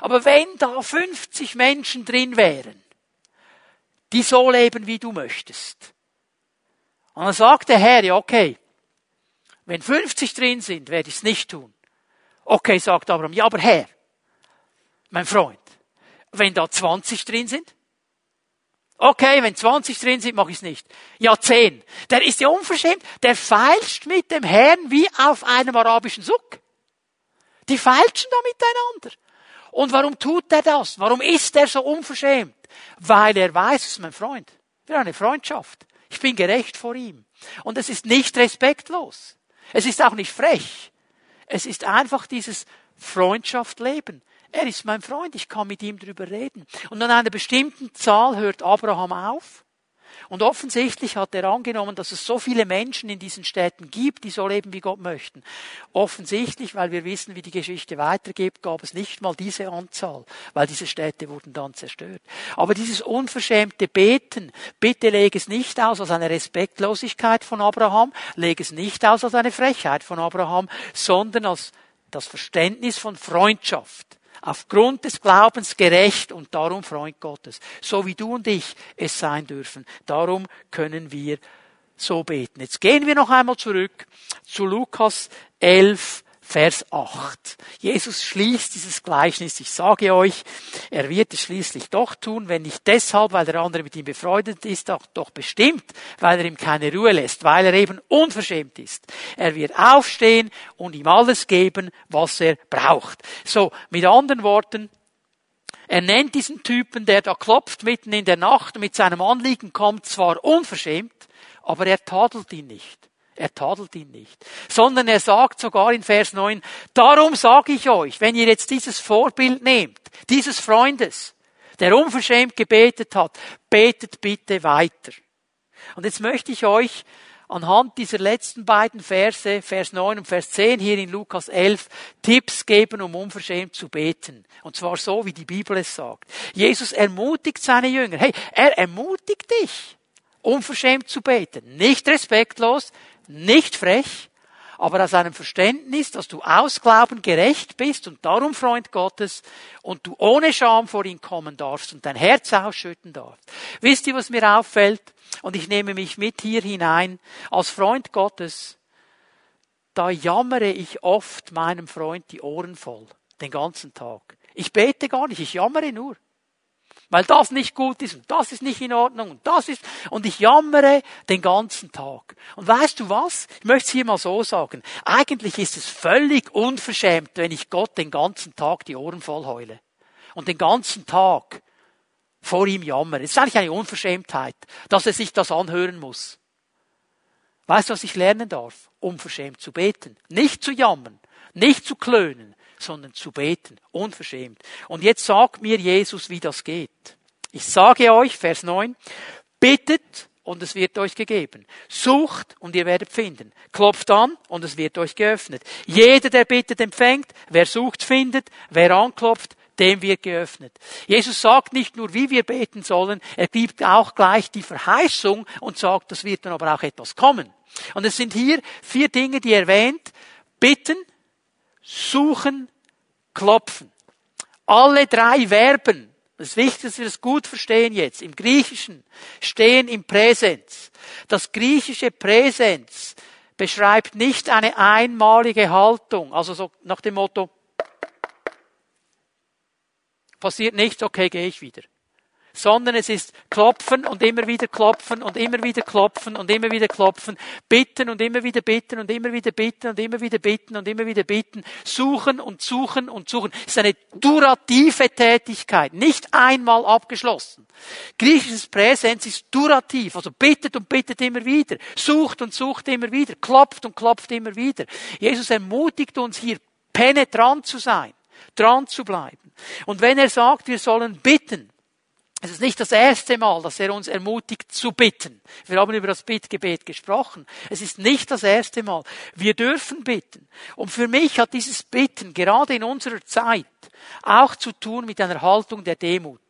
Aber wenn da 50 Menschen drin wären, die so leben, wie du möchtest. Und dann sagt der Herr, ja okay, wenn 50 drin sind, werde ich es nicht tun. Okay, sagt Abraham, ja aber Herr, mein Freund, wenn da 20 drin sind, Okay, wenn 20 drin sind, mache ich es nicht. Ja, 10. Der ist ja unverschämt. Der feilscht mit dem Herrn wie auf einem arabischen Suck. Die feilschen da miteinander. Und warum tut er das? Warum ist er so unverschämt? Weil er weiß, es ist mein Freund. Wir haben eine Freundschaft. Ich bin gerecht vor ihm. Und es ist nicht respektlos. Es ist auch nicht frech. Es ist einfach dieses Freundschaft leben. Er ist mein Freund, ich kann mit ihm drüber reden. Und an einer bestimmten Zahl hört Abraham auf. Und offensichtlich hat er angenommen, dass es so viele Menschen in diesen Städten gibt, die so leben, wie Gott möchten. Offensichtlich, weil wir wissen, wie die Geschichte weitergeht, gab es nicht mal diese Anzahl, weil diese Städte wurden dann zerstört. Aber dieses unverschämte Beten, bitte leg es nicht aus als eine Respektlosigkeit von Abraham, leg es nicht aus als eine Frechheit von Abraham, sondern als das Verständnis von Freundschaft aufgrund des Glaubens gerecht und darum Freund Gottes. So wie du und ich es sein dürfen. Darum können wir so beten. Jetzt gehen wir noch einmal zurück zu Lukas 11, Vers 8. Jesus schließt dieses Gleichnis. Ich sage euch, er wird es schließlich doch tun, wenn nicht deshalb, weil der andere mit ihm befreundet ist, doch, doch bestimmt, weil er ihm keine Ruhe lässt, weil er eben unverschämt ist. Er wird aufstehen und ihm alles geben, was er braucht. So, mit anderen Worten, er nennt diesen Typen, der da klopft mitten in der Nacht und mit seinem Anliegen kommt, zwar unverschämt, aber er tadelt ihn nicht. Er tadelt ihn nicht. Sondern er sagt sogar in Vers 9, darum sage ich euch, wenn ihr jetzt dieses Vorbild nehmt, dieses Freundes, der unverschämt gebetet hat, betet bitte weiter. Und jetzt möchte ich euch anhand dieser letzten beiden Verse, Vers 9 und Vers 10 hier in Lukas 11, Tipps geben, um unverschämt zu beten. Und zwar so, wie die Bibel es sagt. Jesus ermutigt seine Jünger. Hey, er ermutigt dich, unverschämt zu beten. Nicht respektlos, nicht frech, aber aus einem Verständnis, dass du aus Glauben gerecht bist und darum Freund Gottes und du ohne Scham vor ihn kommen darfst und dein Herz ausschütten darfst. Wisst ihr, was mir auffällt? Und ich nehme mich mit hier hinein. Als Freund Gottes, da jammere ich oft meinem Freund die Ohren voll. Den ganzen Tag. Ich bete gar nicht, ich jammere nur weil das nicht gut ist und das ist nicht in Ordnung und das ist, und ich jammere den ganzen Tag. Und weißt du was? Ich möchte es hier mal so sagen. Eigentlich ist es völlig unverschämt, wenn ich Gott den ganzen Tag die Ohren voll heule. Und den ganzen Tag vor ihm jammere. Es ist eigentlich eine Unverschämtheit, dass er sich das anhören muss. Weißt du, was ich lernen darf? Unverschämt zu beten. Nicht zu jammern. Nicht zu klönen sondern zu beten, unverschämt. Und jetzt sagt mir Jesus, wie das geht. Ich sage euch, Vers 9, bittet und es wird euch gegeben. Sucht und ihr werdet finden. Klopft an und es wird euch geöffnet. Jeder, der bittet, empfängt. Wer sucht, findet. Wer anklopft, dem wird geöffnet. Jesus sagt nicht nur, wie wir beten sollen, er gibt auch gleich die Verheißung und sagt, das wird dann aber auch etwas kommen. Und es sind hier vier Dinge, die erwähnt. Bitten, suchen, klopfen. Alle drei Verben, das ist wichtig, dass wir das gut verstehen jetzt, im Griechischen stehen im Präsens. Das griechische Präsens beschreibt nicht eine einmalige Haltung, also so nach dem Motto, passiert nichts, okay, gehe ich wieder sondern es ist klopfen und immer wieder klopfen und immer wieder klopfen und immer wieder klopfen, bitten und immer wieder bitten und immer wieder bitten und immer wieder bitten und immer wieder bitten, suchen und suchen und suchen. Es ist eine durative Tätigkeit, nicht einmal abgeschlossen. Griechisches Präsens ist durativ, also bittet und bittet immer wieder, sucht und sucht immer wieder, klopft und klopft immer wieder. Jesus ermutigt uns hier penetrant zu sein, dran zu bleiben. Und wenn er sagt, wir sollen bitten, es ist nicht das erste Mal, dass er uns ermutigt zu bitten. Wir haben über das Bittgebet gesprochen. Es ist nicht das erste Mal. Wir dürfen bitten. Und für mich hat dieses Bitten gerade in unserer Zeit auch zu tun mit einer Haltung der Demut.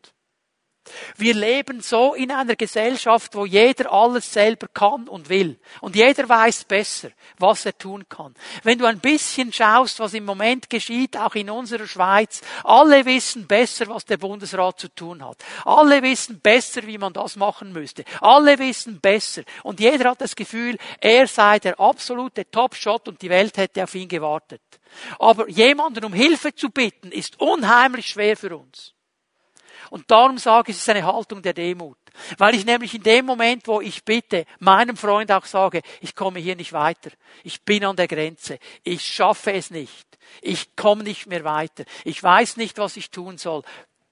Wir leben so in einer Gesellschaft, wo jeder alles selber kann und will. Und jeder weiß besser, was er tun kann. Wenn du ein bisschen schaust, was im Moment geschieht, auch in unserer Schweiz, alle wissen besser, was der Bundesrat zu tun hat. Alle wissen besser, wie man das machen müsste. Alle wissen besser. Und jeder hat das Gefühl, er sei der absolute Top-Shot und die Welt hätte auf ihn gewartet. Aber jemanden um Hilfe zu bitten, ist unheimlich schwer für uns. Und darum sage ich, es ist eine Haltung der Demut. Weil ich nämlich in dem Moment, wo ich bitte, meinem Freund auch sage, ich komme hier nicht weiter. Ich bin an der Grenze. Ich schaffe es nicht. Ich komme nicht mehr weiter. Ich weiß nicht, was ich tun soll.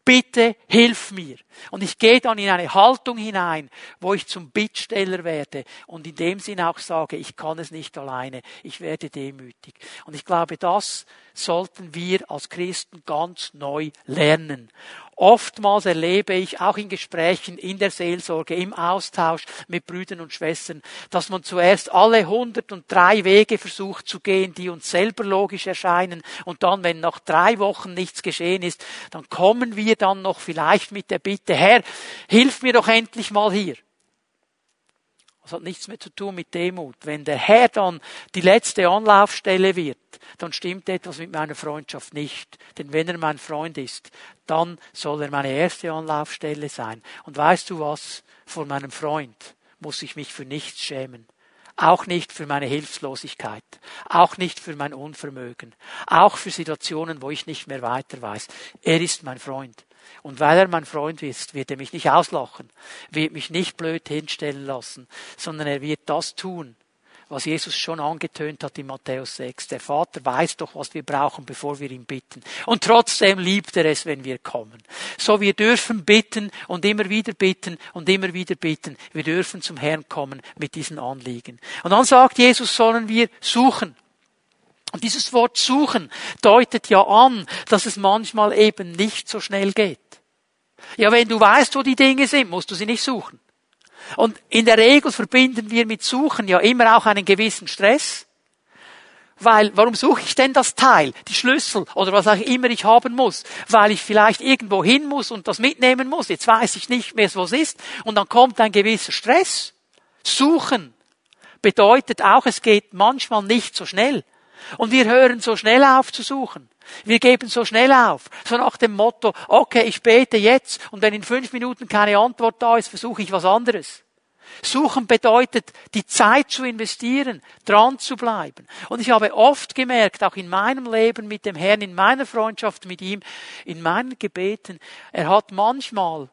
Bitte hilf mir. Und ich gehe dann in eine Haltung hinein, wo ich zum Bittsteller werde und in dem Sinn auch sage, ich kann es nicht alleine, ich werde demütig. Und ich glaube, das sollten wir als Christen ganz neu lernen. Oftmals erlebe ich auch in Gesprächen, in der Seelsorge, im Austausch mit Brüdern und Schwestern, dass man zuerst alle 103 Wege versucht zu gehen, die uns selber logisch erscheinen. Und dann, wenn nach drei Wochen nichts geschehen ist, dann kommen wir dann noch vielleicht mit der Bitte, Herr, hilf mir doch endlich mal hier. Das hat nichts mehr zu tun mit Demut. Wenn der Herr dann die letzte Anlaufstelle wird, dann stimmt etwas mit meiner Freundschaft nicht. Denn wenn er mein Freund ist, dann soll er meine erste Anlaufstelle sein. Und weißt du was? Vor meinem Freund muss ich mich für nichts schämen. Auch nicht für meine Hilflosigkeit. Auch nicht für mein Unvermögen. Auch für Situationen, wo ich nicht mehr weiter weiß. Er ist mein Freund. Und weil er mein Freund ist, wird er mich nicht auslachen, wird mich nicht blöd hinstellen lassen, sondern er wird das tun, was Jesus schon angetönt hat in Matthäus 6. Der Vater weiß doch, was wir brauchen, bevor wir ihn bitten. Und trotzdem liebt er es, wenn wir kommen. So, wir dürfen bitten und immer wieder bitten und immer wieder bitten. Wir dürfen zum Herrn kommen mit diesen Anliegen. Und dann sagt Jesus, sollen wir suchen. Und dieses Wort suchen deutet ja an, dass es manchmal eben nicht so schnell geht. Ja, wenn du weißt, wo die Dinge sind, musst du sie nicht suchen. Und in der Regel verbinden wir mit Suchen ja immer auch einen gewissen Stress. Weil, warum suche ich denn das Teil, die Schlüssel oder was auch immer ich haben muss? Weil ich vielleicht irgendwo hin muss und das mitnehmen muss. Jetzt weiß ich nicht mehr, wo es ist. Und dann kommt ein gewisser Stress. Suchen bedeutet auch, es geht manchmal nicht so schnell. Und wir hören so schnell auf zu suchen. Wir geben so schnell auf. So nach dem Motto, okay, ich bete jetzt und wenn in fünf Minuten keine Antwort da ist, versuche ich was anderes. Suchen bedeutet, die Zeit zu investieren, dran zu bleiben. Und ich habe oft gemerkt, auch in meinem Leben mit dem Herrn, in meiner Freundschaft mit ihm, in meinen Gebeten, er hat manchmal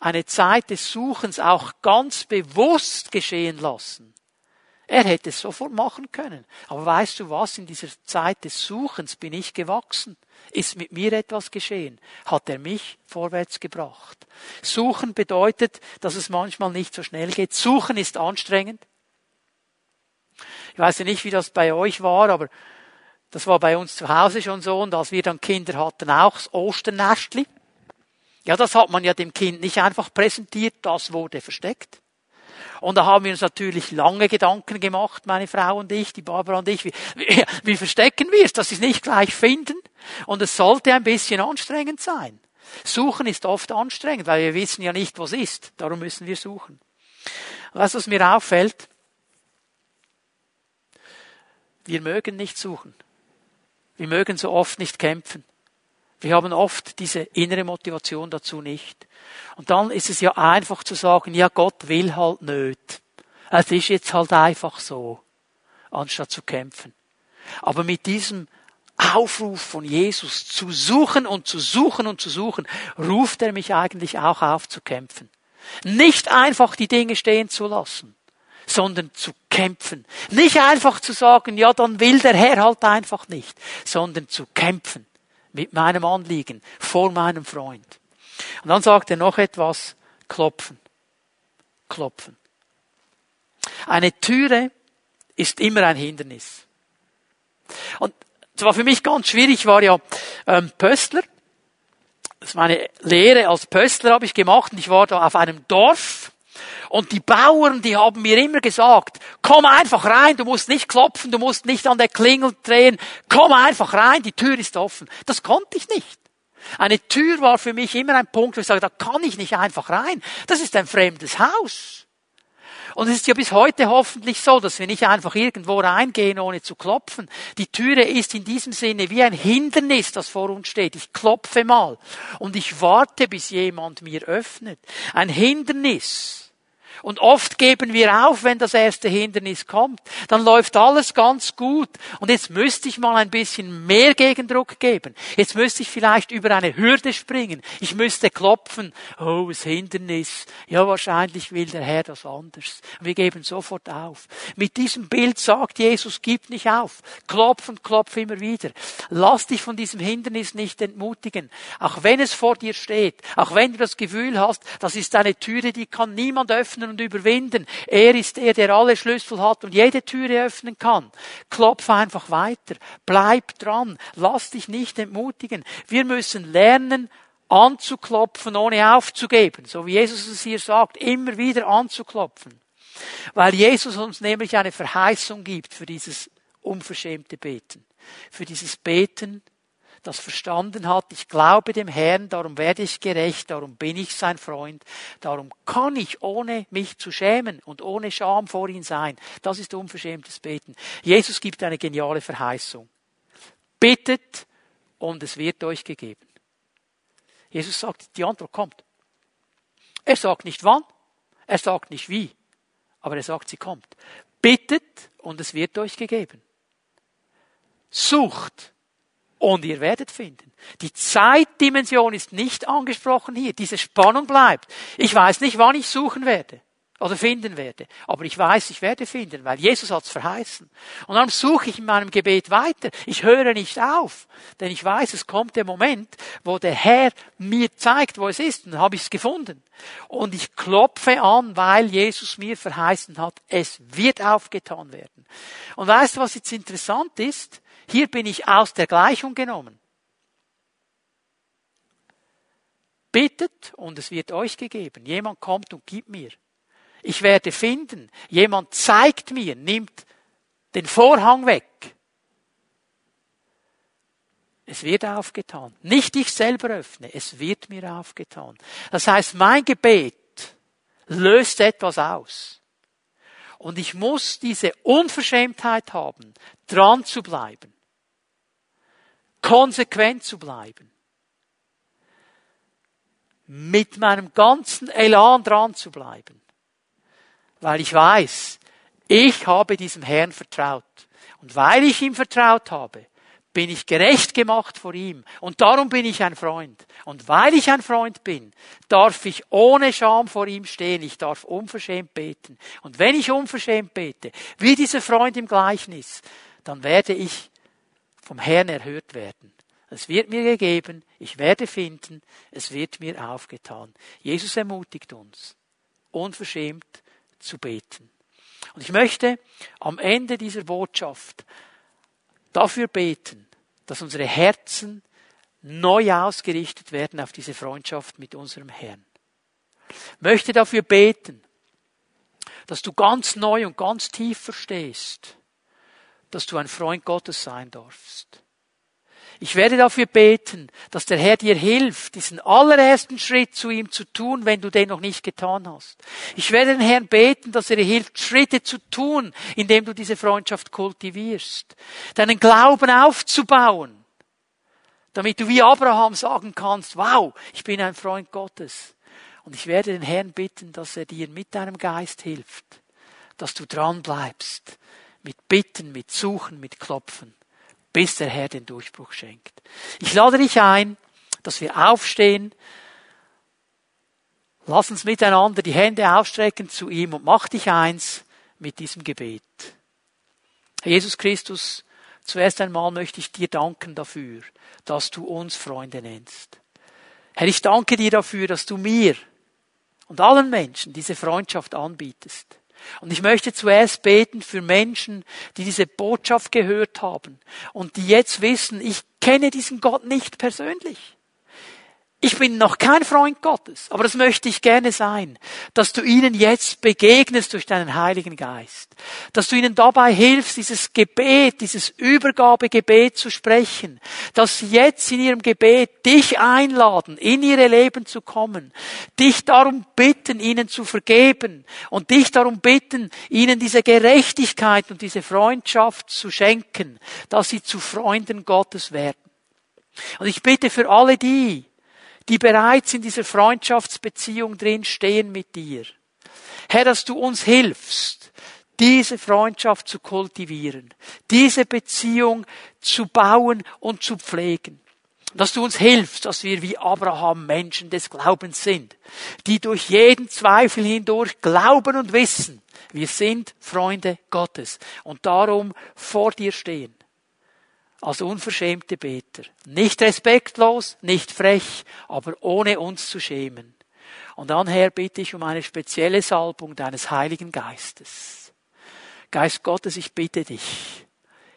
eine Zeit des Suchens auch ganz bewusst geschehen lassen. Er hätte es sofort machen können. Aber weißt du was? In dieser Zeit des Suchens bin ich gewachsen. Ist mit mir etwas geschehen? Hat er mich vorwärts gebracht? Suchen bedeutet, dass es manchmal nicht so schnell geht. Suchen ist anstrengend. Ich weiß ja nicht, wie das bei euch war, aber das war bei uns zu Hause schon so und als wir dann Kinder hatten, auch das Osternestli. Ja, das hat man ja dem Kind nicht einfach präsentiert, das wurde versteckt. Und da haben wir uns natürlich lange Gedanken gemacht, meine Frau und ich, die Barbara und ich, wie, wie, wie verstecken wir es, dass sie es nicht gleich finden? Und es sollte ein bisschen anstrengend sein. Suchen ist oft anstrengend, weil wir wissen ja nicht, was ist. Darum müssen wir suchen. Was, was mir auffällt, wir mögen nicht suchen. Wir mögen so oft nicht kämpfen. Wir haben oft diese innere Motivation dazu nicht. Und dann ist es ja einfach zu sagen, ja, Gott will halt nicht. Es ist jetzt halt einfach so, anstatt zu kämpfen. Aber mit diesem Aufruf von Jesus zu suchen und zu suchen und zu suchen, ruft er mich eigentlich auch auf zu kämpfen. Nicht einfach die Dinge stehen zu lassen, sondern zu kämpfen. Nicht einfach zu sagen, ja, dann will der Herr halt einfach nicht, sondern zu kämpfen mit meinem Anliegen vor meinem Freund. Und dann sagt er noch etwas, klopfen. Klopfen. Eine Türe ist immer ein Hindernis. Und es war für mich ganz schwierig, ich war ja ähm, Pöstler. Das ist meine Lehre als Pöstler habe ich gemacht und ich war da auf einem Dorf und die Bauern, die haben mir immer gesagt, komm einfach rein, du musst nicht klopfen, du musst nicht an der Klingel drehen, komm einfach rein, die Tür ist offen. Das konnte ich nicht. Eine Tür war für mich immer ein Punkt, wo ich sage, da kann ich nicht einfach rein. Das ist ein fremdes Haus. Und es ist ja bis heute hoffentlich so, dass wir nicht einfach irgendwo reingehen, ohne zu klopfen. Die Türe ist in diesem Sinne wie ein Hindernis, das vor uns steht. Ich klopfe mal und ich warte, bis jemand mir öffnet. Ein Hindernis und oft geben wir auf, wenn das erste Hindernis kommt. Dann läuft alles ganz gut. Und jetzt müsste ich mal ein bisschen mehr Gegendruck geben. Jetzt müsste ich vielleicht über eine Hürde springen. Ich müsste klopfen. Oh, das Hindernis. Ja, wahrscheinlich will der Herr das anders. wir geben sofort auf. Mit diesem Bild sagt Jesus, gib nicht auf. Klopf und klopf immer wieder. Lass dich von diesem Hindernis nicht entmutigen. Auch wenn es vor dir steht. Auch wenn du das Gefühl hast, das ist eine Türe, die kann niemand öffnen und überwinden. Er ist der, der alle Schlüssel hat und jede Türe öffnen kann. Klopf einfach weiter. Bleib dran. Lass dich nicht entmutigen. Wir müssen lernen, anzuklopfen, ohne aufzugeben. So wie Jesus es hier sagt, immer wieder anzuklopfen. Weil Jesus uns nämlich eine Verheißung gibt für dieses unverschämte Beten. Für dieses Beten, das verstanden hat, ich glaube dem Herrn, darum werde ich gerecht, darum bin ich sein Freund, darum kann ich ohne mich zu schämen und ohne Scham vor ihm sein. Das ist unverschämtes Beten. Jesus gibt eine geniale Verheißung. Bittet und es wird euch gegeben. Jesus sagt, die Antwort kommt. Er sagt nicht wann, er sagt nicht wie, aber er sagt, sie kommt. Bittet und es wird euch gegeben. Sucht und ihr werdet finden. Die Zeitdimension ist nicht angesprochen hier. Diese Spannung bleibt. Ich weiß nicht, wann ich suchen werde oder finden werde. Aber ich weiß, ich werde finden, weil Jesus hat's verheißen. Und dann suche ich in meinem Gebet weiter. Ich höre nicht auf, denn ich weiß, es kommt der Moment, wo der Herr mir zeigt, wo es ist. Und dann habe ich es gefunden. Und ich klopfe an, weil Jesus mir verheißen hat, es wird aufgetan werden. Und weißt du, was jetzt interessant ist? Hier bin ich aus der Gleichung genommen. Bittet und es wird euch gegeben. Jemand kommt und gibt mir. Ich werde finden. Jemand zeigt mir, nimmt den Vorhang weg. Es wird aufgetan. Nicht ich selber öffne, es wird mir aufgetan. Das heißt, mein Gebet löst etwas aus. Und ich muss diese Unverschämtheit haben, dran zu bleiben, konsequent zu bleiben, mit meinem ganzen Elan dran zu bleiben, weil ich weiß, ich habe diesem Herrn vertraut. Und weil ich ihm vertraut habe, bin ich gerecht gemacht vor ihm. Und darum bin ich ein Freund. Und weil ich ein Freund bin, darf ich ohne Scham vor ihm stehen. Ich darf unverschämt beten. Und wenn ich unverschämt bete, wie dieser Freund im Gleichnis, dann werde ich vom Herrn erhört werden. Es wird mir gegeben, ich werde finden, es wird mir aufgetan. Jesus ermutigt uns, unverschämt zu beten. Und ich möchte am Ende dieser Botschaft dafür beten, dass unsere Herzen neu ausgerichtet werden auf diese Freundschaft mit unserem Herrn. Ich möchte dafür beten, dass du ganz neu und ganz tief verstehst, dass du ein Freund Gottes sein darfst. Ich werde dafür beten, dass der Herr dir hilft, diesen allerersten Schritt zu ihm zu tun, wenn du den noch nicht getan hast. Ich werde den Herrn beten, dass er dir hilft, Schritte zu tun, indem du diese Freundschaft kultivierst, deinen Glauben aufzubauen, damit du wie Abraham sagen kannst, wow, ich bin ein Freund Gottes. Und ich werde den Herrn bitten, dass er dir mit deinem Geist hilft, dass du dran bleibst, mit Bitten, mit Suchen, mit Klopfen bis der Herr den Durchbruch schenkt. Ich lade dich ein, dass wir aufstehen. Lass uns miteinander die Hände ausstrecken zu ihm und mach dich eins mit diesem Gebet. Herr Jesus Christus, zuerst einmal möchte ich dir danken dafür, dass du uns Freunde nennst. Herr, ich danke dir dafür, dass du mir und allen Menschen diese Freundschaft anbietest. Und ich möchte zuerst beten für Menschen, die diese Botschaft gehört haben und die jetzt wissen, ich kenne diesen Gott nicht persönlich. Ich bin noch kein Freund Gottes, aber das möchte ich gerne sein, dass du ihnen jetzt begegnest durch deinen Heiligen Geist, dass du ihnen dabei hilfst, dieses Gebet, dieses Übergabegebet zu sprechen, dass sie jetzt in ihrem Gebet dich einladen, in ihre Leben zu kommen, dich darum bitten, ihnen zu vergeben und dich darum bitten, ihnen diese Gerechtigkeit und diese Freundschaft zu schenken, dass sie zu Freunden Gottes werden. Und ich bitte für alle die, die bereits in dieser Freundschaftsbeziehung drin stehen mit dir. Herr, dass du uns hilfst, diese Freundschaft zu kultivieren, diese Beziehung zu bauen und zu pflegen. Dass du uns hilfst, dass wir wie Abraham Menschen des Glaubens sind, die durch jeden Zweifel hindurch glauben und wissen, wir sind Freunde Gottes und darum vor dir stehen als unverschämte Beter. Nicht respektlos, nicht frech, aber ohne uns zu schämen. Und dann, Herr, bitte ich um eine spezielle Salbung deines Heiligen Geistes. Geist Gottes, ich bitte dich,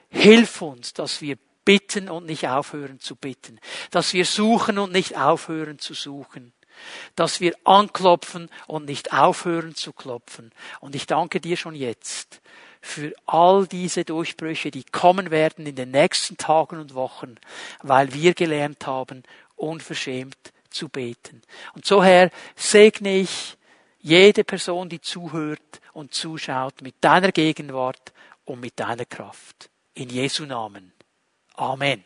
hilf uns, dass wir bitten und nicht aufhören zu bitten, dass wir suchen und nicht aufhören zu suchen, dass wir anklopfen und nicht aufhören zu klopfen. Und ich danke dir schon jetzt für all diese Durchbrüche, die kommen werden in den nächsten Tagen und Wochen, weil wir gelernt haben, unverschämt zu beten. Und so, Herr, segne ich jede Person, die zuhört und zuschaut, mit deiner Gegenwart und mit deiner Kraft. In Jesu Namen. Amen.